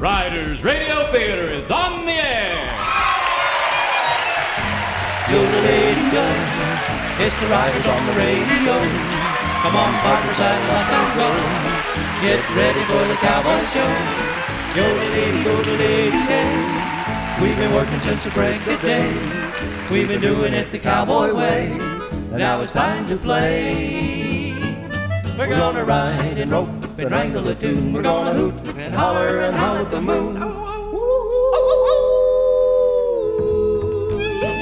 Riders Radio Theater is on the air. Yodelady-yo, it's the riders on the radio. Come on, partners, and rock and roll. Get ready for the cowboy show. Yodelady, yodelady, hey. We've been working since the break of day. We've been doing it the cowboy way. Now it's time to play. We're gonna ride and rope and wrangle a tune. We're gonna hoot and holler and howl at the moon.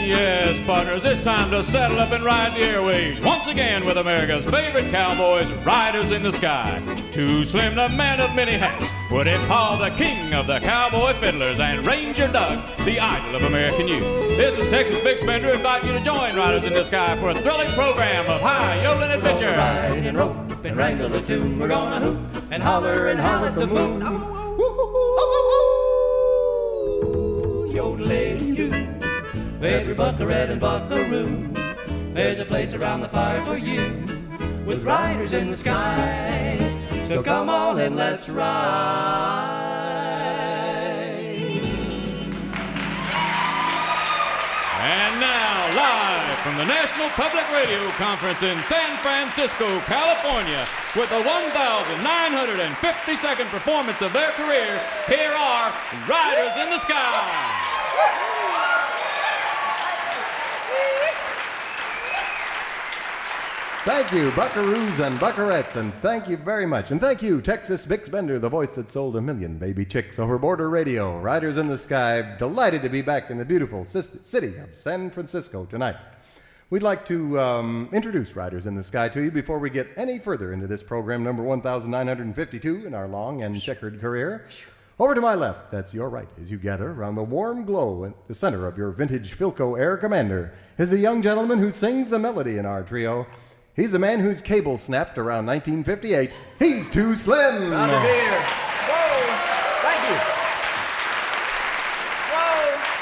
Yes, partners, it's time to saddle up and ride the airwaves once again with America's favorite cowboys, Riders in the Sky. Too Slim, the man of many hats, Woody Paul, the king of the cowboy fiddlers, and Ranger Doug, the idol of American youth. This is Texas Bix Bender inviting you to join Riders in the Sky for a thrilling program of high yodeling adventure. We're gonna Ride and rope and wrangle a tune. We're gonna hoot and holler and howl at the moon. Yodelay-you, every buckaroo and buckaroo. There's a place around the fire for you, with riders in the sky. So come on and let's ride. And now, live from the National Public Radio Conference in San Francisco, California, with the 1,952nd performance of their career, here are Riders in the Sky. Thank you, buckaroos and buckarettes, and thank you very much. And thank you, Texas Bix Bender, the voice that sold a million baby chicks over border radio. Riders in the Sky, delighted to be back in the beautiful city of San Francisco tonight. We'd like to um, introduce Riders in the Sky to you before we get any further into this program, number 1952 in our long and checkered career. Over to my left, that's your right, as you gather around the warm glow at the center of your vintage Philco Air Commander, is the young gentleman who sings the melody in our trio. He's the man whose cable snapped around 1958. He's too slim. Proud to be here. Whoa! Thank you. Whoa!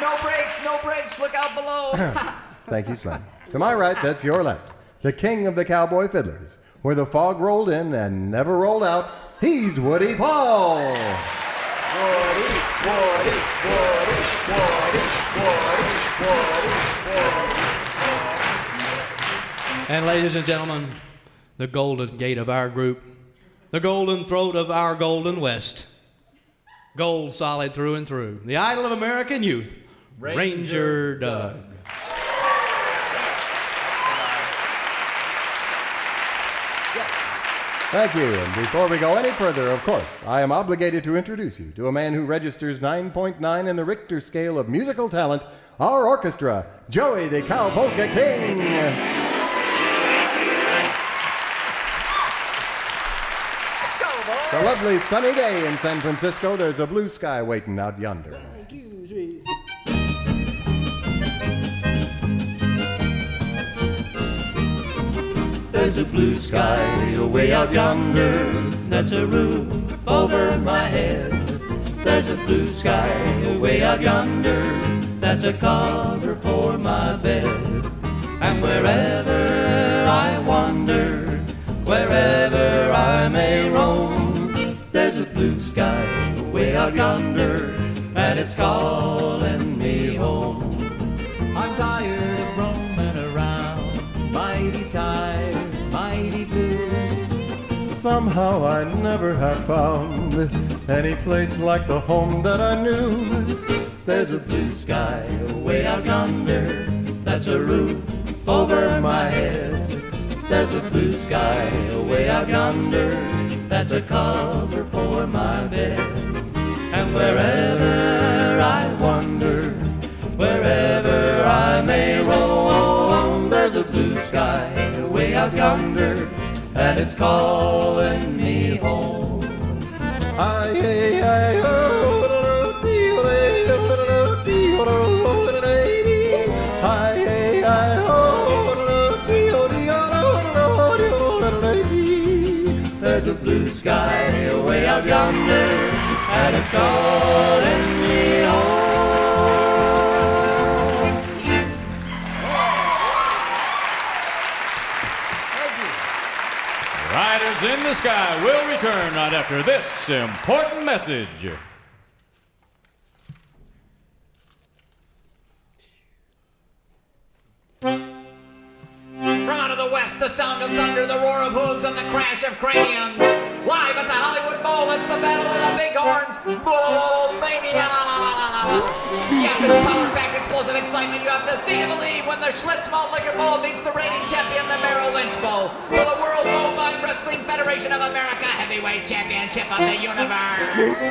No brakes, no brakes. Look out below. Thank you, Slim. To my right, that's your left. The king of the cowboy fiddlers. Where the fog rolled in and never rolled out, he's Woody Paul. Woody, Woody, Woody, Woody, Woody, Woody, Woody. And ladies and gentlemen, the golden gate of our group, the golden throat of our golden west, gold solid through and through, the idol of American youth, Ranger, Doug. Thank you. And before we go any further, of course, I am obligated to introduce you to a man who registers 9.9 in the Richter scale of musical talent, our orchestra, Joey the Cow Polka King. Lovely sunny day in San Francisco. There's a blue sky waiting out yonder. There's a blue sky away out yonder. That's a roof over my head. There's a blue sky away out yonder. That's a cover for my bed. And wherever I wander, wherever I may roam, blue sky away out yonder, and it's calling me home. I'm tired of roaming around, mighty tired, mighty blue. Somehow I never have found any place like the home that I knew. There's a blue sky way out yonder. That's a roof over my head. There's a blue sky way out yonder. That's a cover for my bed. And wherever I wander, wherever I may roam, there's a blue sky way out yonder, and it's calling me home. Aye, aye, aye, blue sky way out yonder, and it's calling me home. Riders in the Sky will return right after this important message. From out of the west, the sound of thunder, the roar of hooves, and the crash of crayons. Live at the Hollywood Bowl, it's the Battle of the Bighorns. Bull Mania. Yes, it's power-packed, explosive excitement you have to see to believe when the Schlitz Malt Liquor Bowl meets the reigning champion, the Merrill Lynch Bowl, for the World Bovine Wrestling Federation of America Heavyweight Championship of the Universe.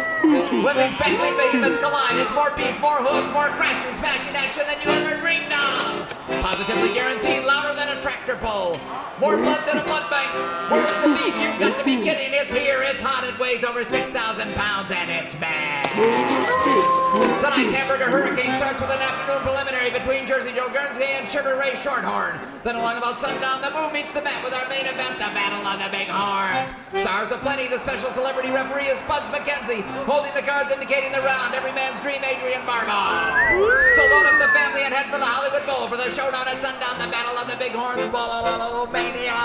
When these Bentley behemoths collide, it's more beef, more hooves, more crashing, smashing action than you ever dreamed of. Positively guaranteed louder than a tractor pull. More blood than a blood bank. Where's the beef? You've got to be kidding. It's here, it's hot, it weighs over 6,000 pounds, and it's bad. Tonight's Hamburger Hurricane starts with an afternoon preliminary between Jersey Joe Guernsey and Sugar Ray Shorthorn. Then along about sundown, the moon meets the mat with our main event, the Battle of the Big Horns. Stars of plenty, the special celebrity referee is Spuds MacKenzie, holding the cards indicating the round, every man's dream, Adrienne Barbeau. So load up the family and head for the Hollywood Bowl for the showdown at sundown, the Battle of the Big Horns. Bowl Mania.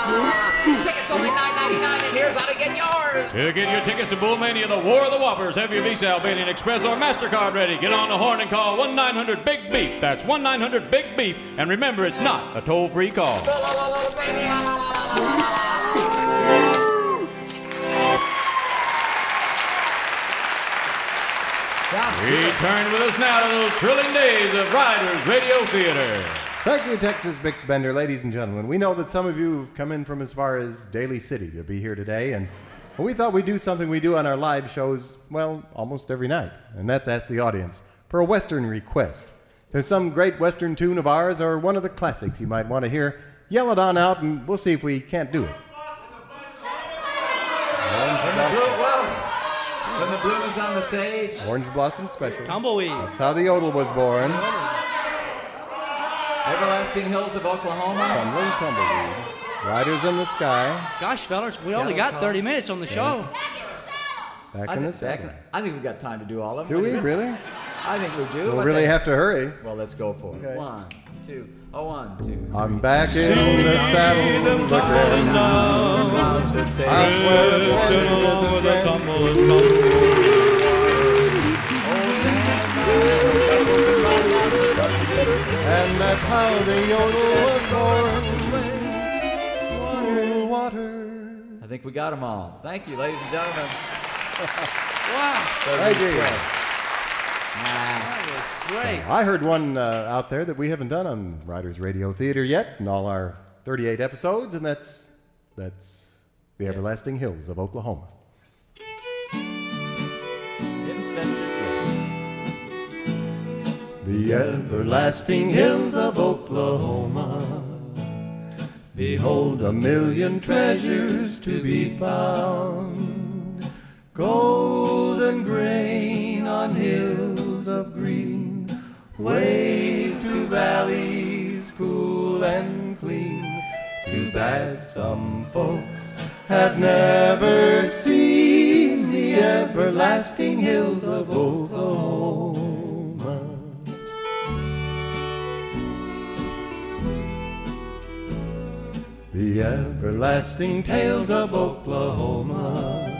Tickets only $9.99, and here's how to get yours. To get your tickets to Bull Mania, the War of the Whoppers, have your Visa, Albanian Express, or MasterCard ready. Get on the horn and call 1 900 Big Beef. That's 1 900 Big Beef. And remember, it's not a toll free call. Return with us now to those thrilling days of Riders Radio Theater. Thank you, Texas Bix Bender, ladies and gentlemen. We know that some of you have come in from as far as Daly City to be here today, and we thought we'd do something we do on our live shows, well, almost every night, and that's ask the audience for a Western request. There's some great Western tune of ours or one of the classics you might want to hear, yell it on out, and we'll see if we can't do it. When the blue, whoa. When the bloom is on the sage. Orange Blossom Special. Tumbleweed. That's how the yodel was born. Everlasting Hills of Oklahoma. Tumbling tumbleweed. Riders in the sky. Gosh, fellas, we only Yellow got 30 minutes on the show. Back I in the think, I, saddle. I think we've got time to do all of them. Do we really? I think we do. We'll but really then- have to hurry. Well, let's go for it. Okay. One, two, oh, one, two. I'm back in the saddle again. About the I taste. swear it wasn't as And that's how the yodel was born. Cool water. I think we got them all. Thank you, ladies and gentlemen. Wow, Thank you. Nah. that was great. I heard one uh, out there that we haven't done on Riders Radio Theater yet in all our 38 episodes, and that's that's the Everlasting Hills of Oklahoma. The everlasting hills of Oklahoma. Behold a million treasures to be found. Golden grain on hills of green. Wave to valleys cool and clean. Too bad some folks have never seen the everlasting hills of Oklahoma. The everlasting tales of Oklahoma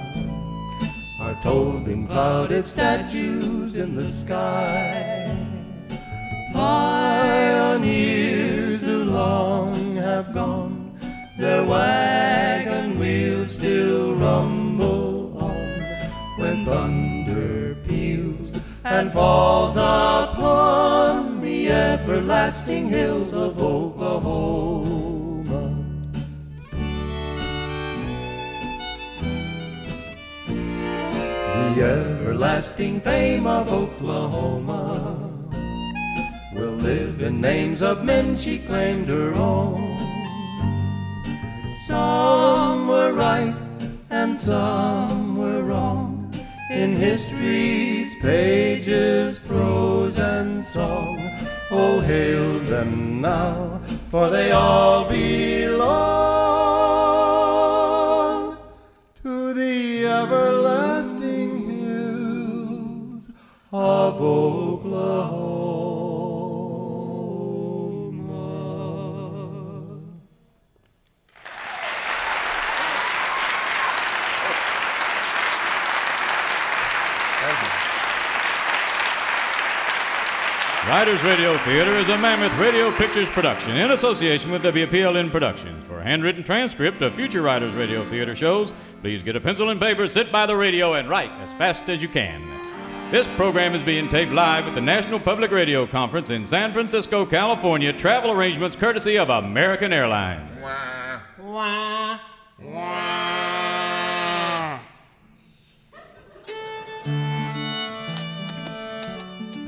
are told in clouded statues in the sky. Pioneers who long have gone, their wagon wheels still rumble on when thunder peals and falls upon the everlasting hills of Oklahoma. Everlasting fame of Oklahoma will live in names of men she claimed her own. Some were right and some were wrong in history's pages, prose and song. Oh, hail them now, for they all belong Radio Theater is a Mammoth Radio Pictures production in association with WPLN Productions. For a handwritten transcript of future Riders Radio Theater shows, please get a pencil and paper, sit by the radio, and write as fast as you can. This program is being taped live at the National Public Radio Conference in San Francisco, California. Travel arrangements courtesy of American Airlines.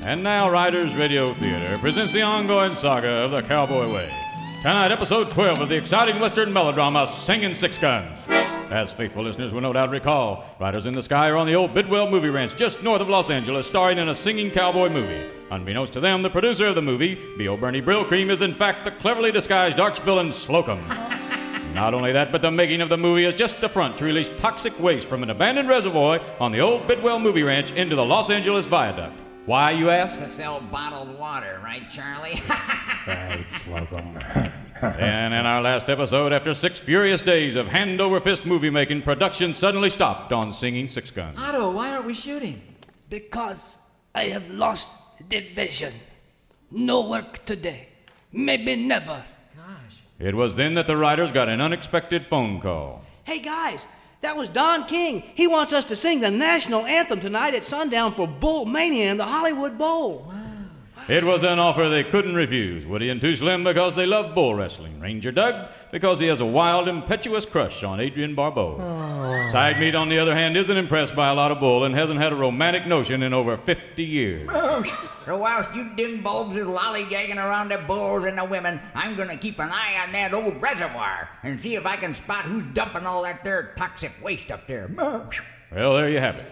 And now, Riders Radio Theater presents the ongoing saga of the Cowboy Way. Tonight, episode 12 of the exciting Western melodrama Singing Six Guns. As faithful listeners will no doubt recall, Riders in the Sky are on the old Bidwell Movie Ranch just north of Los Angeles, starring in a singing cowboy movie. Unbeknownst to them, the producer of the movie, B.O. Bernie Brillcream, is in fact the cleverly disguised arch villain Slocum. Not only that, but the making of the movie is just a front to release toxic waste from an abandoned reservoir on the old Bidwell Movie Ranch into the Los Angeles Viaduct. Why, you ask? To sell bottled water, right, Charlie? Right, Slocum. And in our last episode, after six furious days of hand over fist movie making, production suddenly stopped on Singing Six Guns. Otto, why aren't we shooting? Because I have lost the vision. No work today. Maybe never. Gosh. It was then that the writers got an unexpected phone call. Hey guys, that was Don King. He wants us to sing the national anthem tonight at sundown for Bull Mania in the Hollywood Bowl. It was an offer they couldn't refuse. Woody and Too Slim because they love bull wrestling. Ranger Doug because he has a wild, impetuous crush on Adrienne Barbeau. Oh. Side Meat, on the other hand, isn't impressed by a lot of bull and hasn't had a romantic notion in over 50 years. Oh, so whilst you dim bulbs is lollygagging around the bulls and the women, I'm gonna keep an eye on that old reservoir and see if I can spot who's dumping all that there toxic waste up there. Well, there you have it.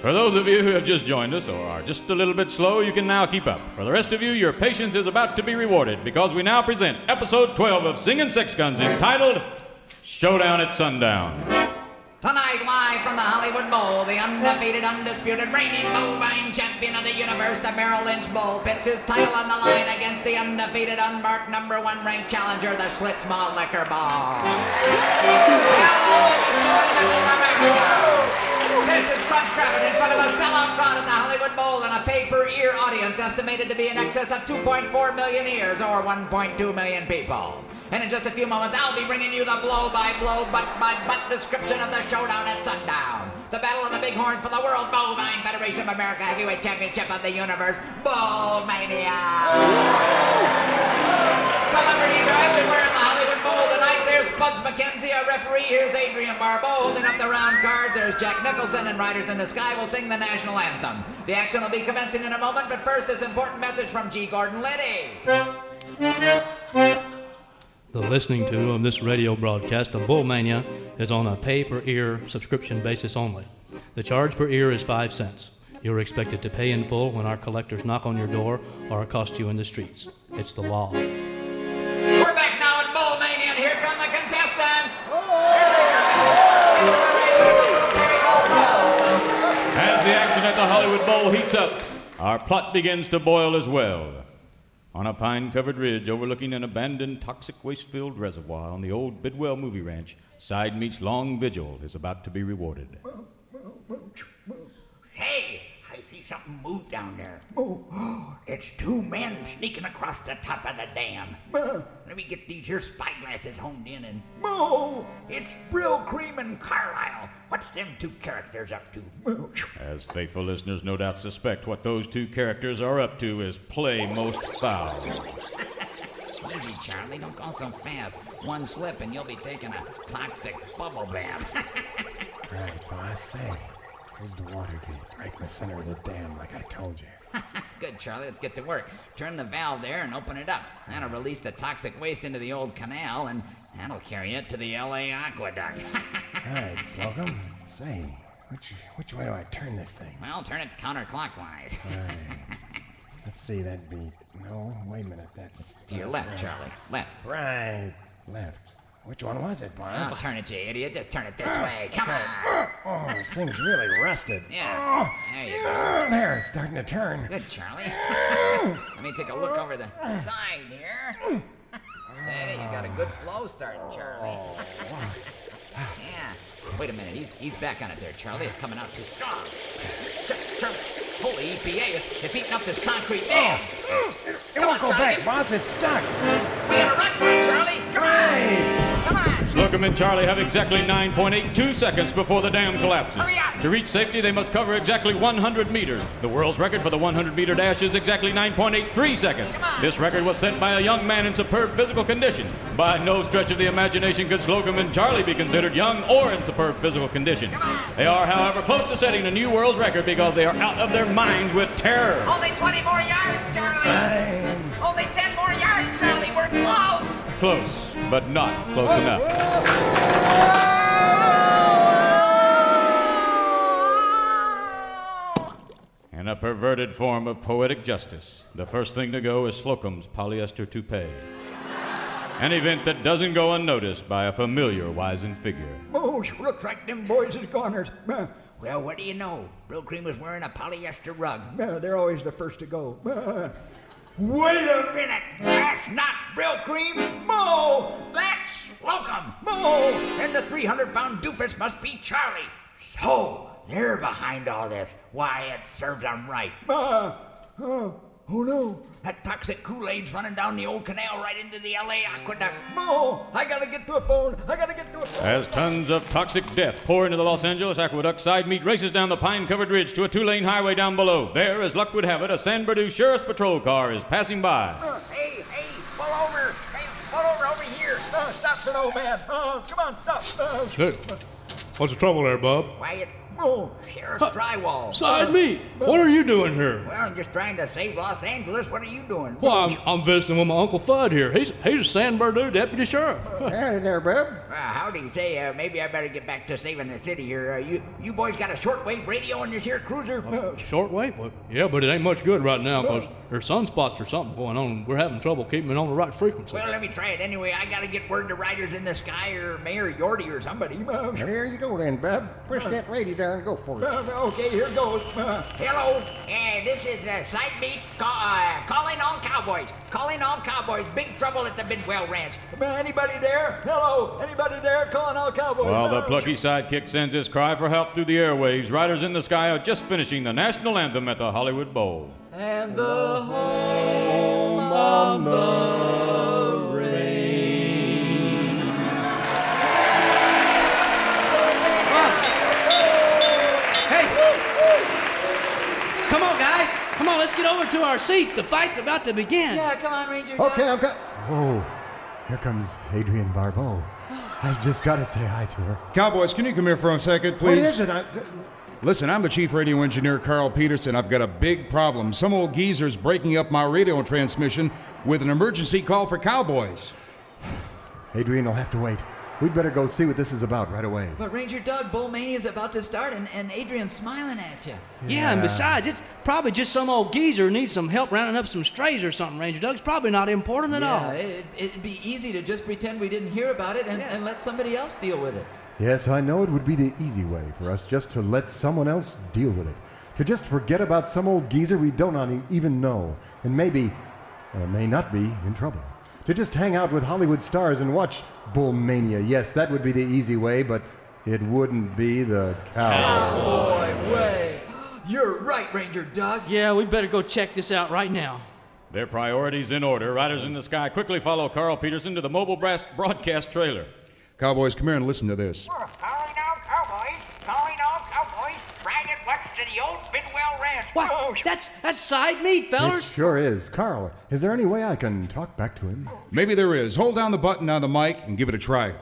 For those of you who have just joined us or are just a little bit slow, you can now keep up. For the rest of you, your patience is about to be rewarded because we now present episode 12 of Singing Six Guns entitled Showdown at Sundown. Tonight, live from the Hollywood Bowl, the undefeated, undisputed, reigning bovine champion of the universe, the Merrill Lynch Bull, pits his title on the line against the undefeated, unmarked, number one ranked challenger, the Schlitz Malt Liquor Ball. Hello, Mr. and Mrs. This is Crunch Crabbit in front of a sellout crowd at the Hollywood Bowl and a pay-per-ear audience estimated to be in excess of 2.4 million ears, or 1.2 million people. And in just a few moments, I'll be bringing you the blow-by-blow, butt-by-butt description of the showdown at sundown. The battle of the bighorns for the World Bovine Federation of America Heavyweight Championship of the Universe, Bull Mania. Celebrities are everywhere in the Hollywood Bowl tonight. There's Spuds MacKenzie, our referee. Here's Adrienne Barbeau holding up the round cards. There's Jack Nicholson and Riders in the Sky will sing the national anthem. The action will be commencing in a moment, but first, this important message from G. Gordon Liddy. The listening to of this radio broadcast of Bullmania is on a pay per ear subscription basis only. The charge per ear is 5 cents. You're expected to pay in full when our collectors knock on your door or accost you in the streets. It's the law. Up, our plot begins to boil as well. On a pine covered ridge overlooking an abandoned toxic waste filled reservoir on the old Bidwell movie ranch, Side Meat's long vigil is about to be rewarded. Hey, something move down there. Oh, It's two men sneaking across the top of the dam. Let me get these here spyglasses honed in and. Oh, It's Brill Cream and Carlisle. What's them two characters up to? As faithful listeners no doubt suspect, what those two characters are up to is play most foul. Easy, Charlie. Don't go so fast. One slip and you'll be taking a toxic bubble bath. Right, I Say, here's the water gate right in the center of the dam, like I told you. Good, Charlie. Let's get to work. Turn the valve there and open it up. That'll release the toxic waste into the old canal, and that'll carry it to the L.A. aqueduct. All right, Slocum. Say, which which way do I turn this thing? well, turn it counterclockwise. All right. Let's see, that'd be. No, wait a minute. That's to your left, Charlie. Left. Right, left. Which one was it, boss? turn it, you idiot. Just turn it this ah, way. Come on. Oh, this thing's really rusted. Yeah. Ah. There you go. Ah, there, it's starting to turn. Good, Charlie. Let me take a look over the side here. Say, you got a good flow starting, Charlie. Oh, yeah. Wait a minute. He's he's back on it there, Charlie. It's coming out too strong. Turn, turn, Holy EPA, it's, it's eating up this concrete oh. dam. It won't go back, boss. It's stuck. We run for it, Charlie. Come on. Come on. Slocum and Charlie have exactly 9.82 seconds before the dam collapses. To reach safety, they must cover exactly 100 meters. The world's record for the 100 meter dash is exactly 9.83 seconds. This record was set by a young man in superb physical condition. By no stretch of the imagination could Slocum and Charlie be considered young or in superb physical condition. They are, however, close to setting a new world record because they are out of their minds with terror. Only 20 more yards, Charlie. Only 10 more yards, Charlie. We're close. Close, but not close enough. In a perverted form of poetic justice, the first thing to go is Slocum's polyester toupee. An event that doesn't go unnoticed by a familiar wizened figure. Oh, looks like them boys is goners. Well, what do you know? Bill Cream was wearing a polyester rug. They're always the first to go. Wait a minute! That's not Bill Cream! Mo! That's Slocum! Mo! And the 300 pound doofus must be Charlie. So, they're behind all this. Why, it serves them right. Uh, oh, oh no! That toxic Kool Aid's running down the old canal right into the LA aqueduct. Mo! I gotta get to a phone! I gotta get to a phone! As tons of toxic death pour into the Los Angeles aqueduct, side meat races down the pine covered ridge to a two lane highway down below. There, as luck would have it, a San Bernardino Sheriff's Patrol car is passing by. Uh, hey, hey, pull over! Hey, pull over over here! Uh, stop for an old man! Uh, come on, stop! Uh, Hey, what's the trouble there, Bub? Wyatt, oh, Sheriff's Drywall. Side meat. What are you doing here? Well, I'm just trying to save Los Angeles. What are you doing? Well, I'm, I'm visiting with my Uncle Fudd here. He's he's a San Bernardino deputy sheriff. Hey there, Bub. Uh, howdy, say, uh, maybe I better get back to saving the city here. Uh, you, you boys got a shortwave radio in this here cruiser? Uh, Short wait, well, yeah, but it ain't much good right now because there's sunspots or something going on. We're having trouble keeping it on the right frequency. well, let me try it anyway. I gotta get word to Riders in the Sky or Mayor Yorty or somebody. Uh, There you go then, Bub. Push that radio down and go for it. uh, okay, here goes. Uh, hello, uh, this is uh, Side Meat call, uh, calling all cowboys. Calling all cowboys. Big trouble at the Bidwell Ranch. Uh, anybody there? Hello, anybody there? Calling all cowboys. While the Uh, plucky sidekick sends his cry for help through the airwaves, Riders in the Sky are just finishing the national anthem at the Hollywood Bowl. And the home of the Come on, let's get over to our seats. The fight's about to begin. Yeah, come on, Ranger. Doug. Okay, I'm co- Whoa. Here comes Adrienne Barbeau. I just gotta say hi to her. Cowboys, can you come here for a second, please? What is it? I, Listen, I'm the chief radio engineer, Carl Peterson. I've got a big problem. Some old geezer's breaking up my radio transmission with an emergency call for cowboys. Adrienne will have to wait. We'd better go see what this is about right away. But Ranger Doug, Bull Mania's about to start, and, and Adrienne's smiling at you. Yeah, and besides, it's probably just some old geezer who needs some help rounding up some strays or something, Ranger Doug's probably not important at Yeah, all. it, it'd be easy to just pretend we didn't hear about it and, and let somebody else deal with it. Yes, I know it would be the easy way for us just to let someone else deal with it. To just forget about some old geezer we don't even know, and maybe, or may not be, in trouble. To just hang out with Hollywood stars and watch Bullmania. Yes, that would be the easy way, but it wouldn't be the cow. Boy, way. You're right, Ranger Doug. Yeah, we better go check this out right now. Their priorities in order, Riders in the Sky quickly follow Carl Peterson to the mobile brass broadcast trailer. Cowboys, come here and listen to this. Calling all cowboys. Calling all cowboys. Riding west to the old Bidwell Ranch. What? Oh, That's that's side meat, It fellers. sure is. Carl, is there any way I can talk back to him? Maybe there is. Hold down the button on the mic and give it a try.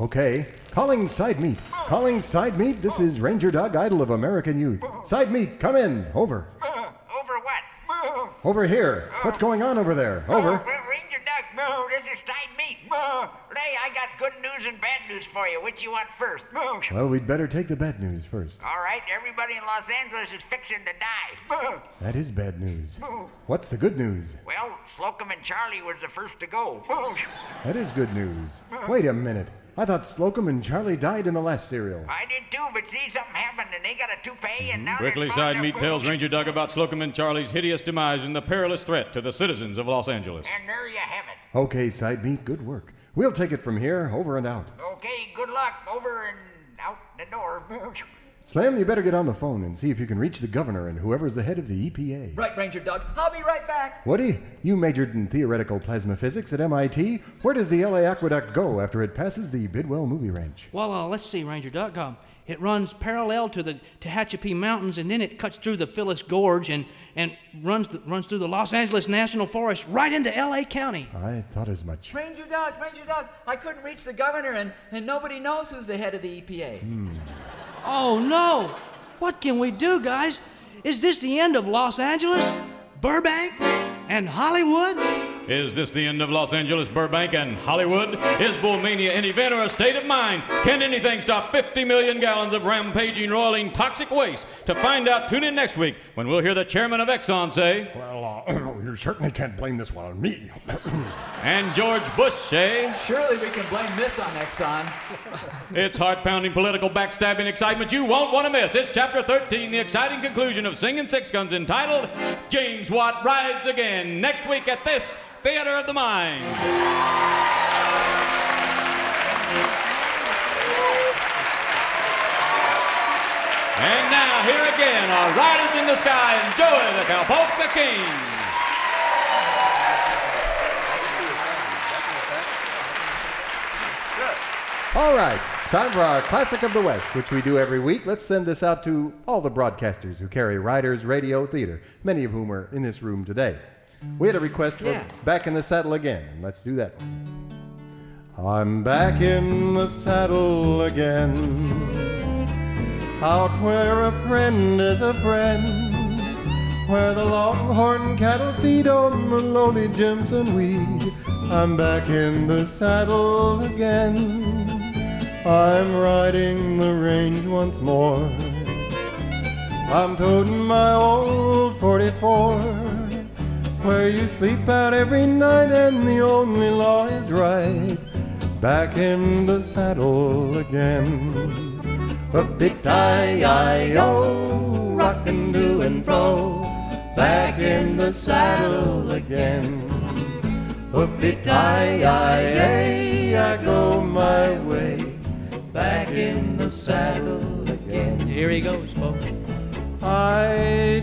Okay. Calling Side Meat. Calling Side Meat. This is Ranger Doug, idol of American youth. Side Meat, come in. Over. Uh, over what? Over here. What's going on over there? Over. uh, Ranger Doug, no, this is Side Meat. Uh, Ray, I got good news and bad news for you. Which you want first? Uh, Well, we'd better take the bad news first. all right, everybody in Los Angeles is fixing to die. Uh, That is bad news. Moo. What's the good news? well, Slocum and Charlie was the first to go. Uh, That is good news. Wait a minute. I thought Slocum and Charlie died in the last serial. I did too, but see, something happened and they got a toupee and now Quickly, they're Side found Meat their- tells Ranger Doug about Slocum and Charlie's hideous demise and the perilous threat to the citizens of Los Angeles. And there you have it. Okay, Side Meat, good work. We'll take it from here, over and out. Okay, good luck. Over and out the door. Slim, you better get on the phone and see if you can reach the governor and whoever's the head of the EPA. Right, Ranger Doug. I'll be right back. Woody, you majored in theoretical plasma physics at MIT. Where does the LA Aqueduct go after it passes the Bidwell Movie Ranch? Well, uh, let's see, Ranger Doug. Um, it runs parallel to the Tehachapi Mountains, and then it cuts through the Phyllis Gorge and, and runs, the, runs through the Los Angeles National Forest right into L.A. County. I thought as much. Ranger Doug, Ranger Doug, I couldn't reach the governor, and, and nobody knows who's the head of the EPA. Oh, no. What can we do, guys? Is this the end of Los Angeles, Burbank, and Hollywood? Is this the end of Los Angeles, Burbank, and Hollywood? Is bullmania an event or a state of mind? Can anything stop 50 million gallons of rampaging, roiling, toxic waste? To find out, tune in next week when we'll hear the chairman of Exxon say, Well, uh, you certainly can't blame this one on me. and George Bush say, Surely we can blame this on Exxon. It's heart pounding political backstabbing excitement you won't want to miss. It's chapter 13, the exciting conclusion of Singing Six Guns entitled James Watt Rides Again, next week at this Theater of the Mind. And now, here again are Riders in the Sky and Joey the Cowpolka King. All right, time for our Classic of the West, which we do every week. Let's send this out to all the broadcasters who carry Riders Radio Theater, many of whom are in this room today. We had a request for Yeah. Back in the Saddle Again, and let's do that one. I'm back in the saddle again, out where a friend is a friend, where the longhorn cattle feed on the lowly Jimson weed. I'm back in the saddle again. I'm riding the range once more. I'm toting my old 44, where you sleep out every night and the only law is right. Back in the saddle again. Hoopity-yi-yo, rockin' to and fro. Back in the saddle again. Hoopity-yi-yi, I go my way. Back in the saddle again. Here he goes, folks. I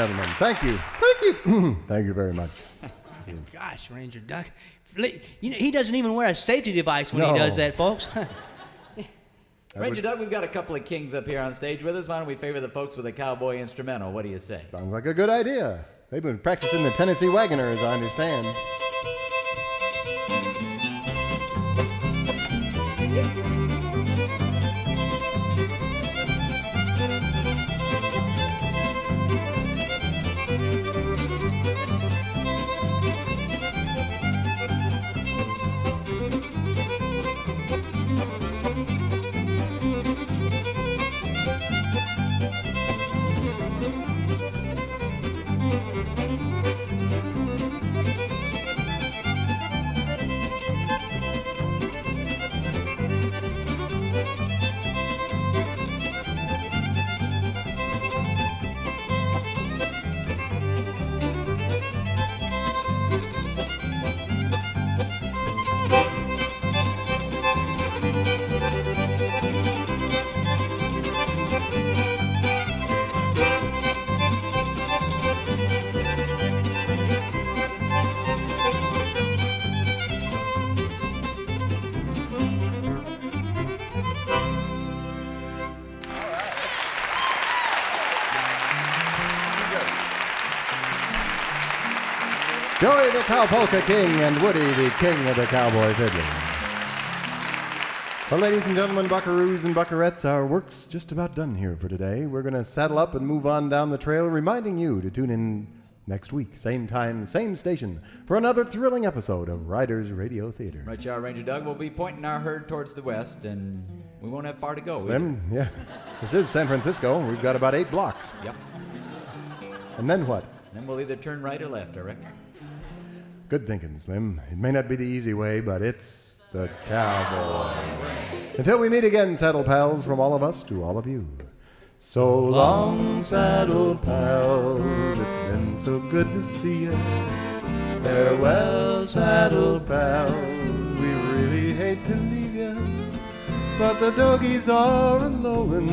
gentlemen, thank you. Thank you. thank you very much. Gosh, Ranger Doug. You know, he doesn't even wear a safety device when No. he does that, folks. Ranger Doug, we've got a couple of kings up here on stage with us. Why don't we favor the folks with a cowboy instrumental? What do you say? Sounds like a good idea. They've been practicing the Tennessee Wagoners, I understand. Joey the Cowpolka King and Woody the King of the Cowboy Fiddling. Well, ladies and gentlemen, buckaroos and buckarettes, our work's just about done here for today. We're going to saddle up and move on down the trail, reminding you to tune in next week, same time, same station, for another thrilling episode of Riders Radio Theater. Right, you Ranger Doug. We'll be pointing our herd towards the west, and we won't have far to go. Slim, yeah. This is San Francisco. We've got about eight blocks. Yep. And then what? Then we'll either turn right or left, I reckon. Good thinking, Slim. It may not be the easy way, but it's the cowboy. way. Until we meet again, saddle pals, from all of us to all of you. So long, saddle pals. It's been so good to see you. Farewell, saddle pals. We really hate to leave you, but the doggies are alone.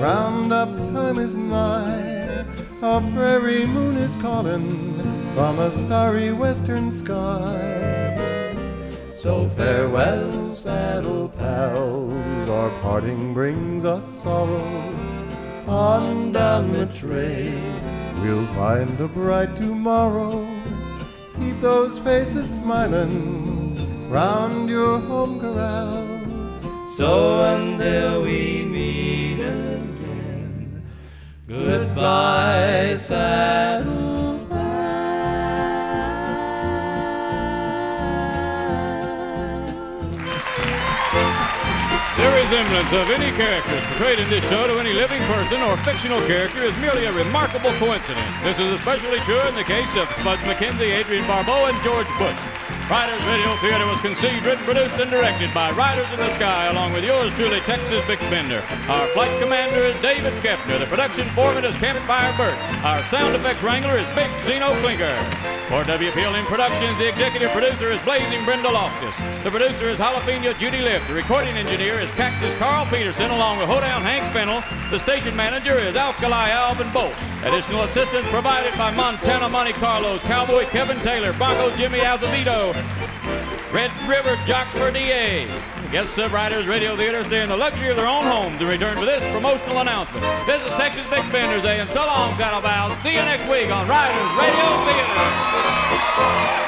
Roundup time is nigh. A prairie moon is calling from a starry western sky. So farewell, saddle pals. Our parting brings us sorrow. On down the trail, we'll find a bright tomorrow. Keep those faces smiling round your home corral. So until we meet again, goodbye, saddle The resemblance of any characters portrayed in this show to any living person or fictional character is merely a remarkable coincidence. This is especially true in the case of Spuds MacKenzie, Adrienne Barbeau, and George Bush. Riders Radio Theater was conceived, written, produced, and directed by Riders in the Sky, along with yours truly, Texas Bix Bender. Our flight commander is David Skepner. The production foreman is Campfire Burt. Our sound effects wrangler is Big Zeno Klinker. For WPLN Productions, the executive producer is Blazing Brenda Loftus. The producer is Jalapeno Judy Lift. The recording engineer is Cactus Carl Peterson, along with Hoedown Hank Fennel. The station manager is Alkali Alvin Bolt. Additional assistance provided by Montana Monte Carlos, Cowboy Kevin Taylor, Bronco Jimmy Azevedo, Red River Jock Guests of Riders Radio Theater stay in the luxury of their own homes in return for this promotional announcement. This is Texas Big Fenders, A. And so long, Saddle Bows. See you next week on Riders Radio Theater.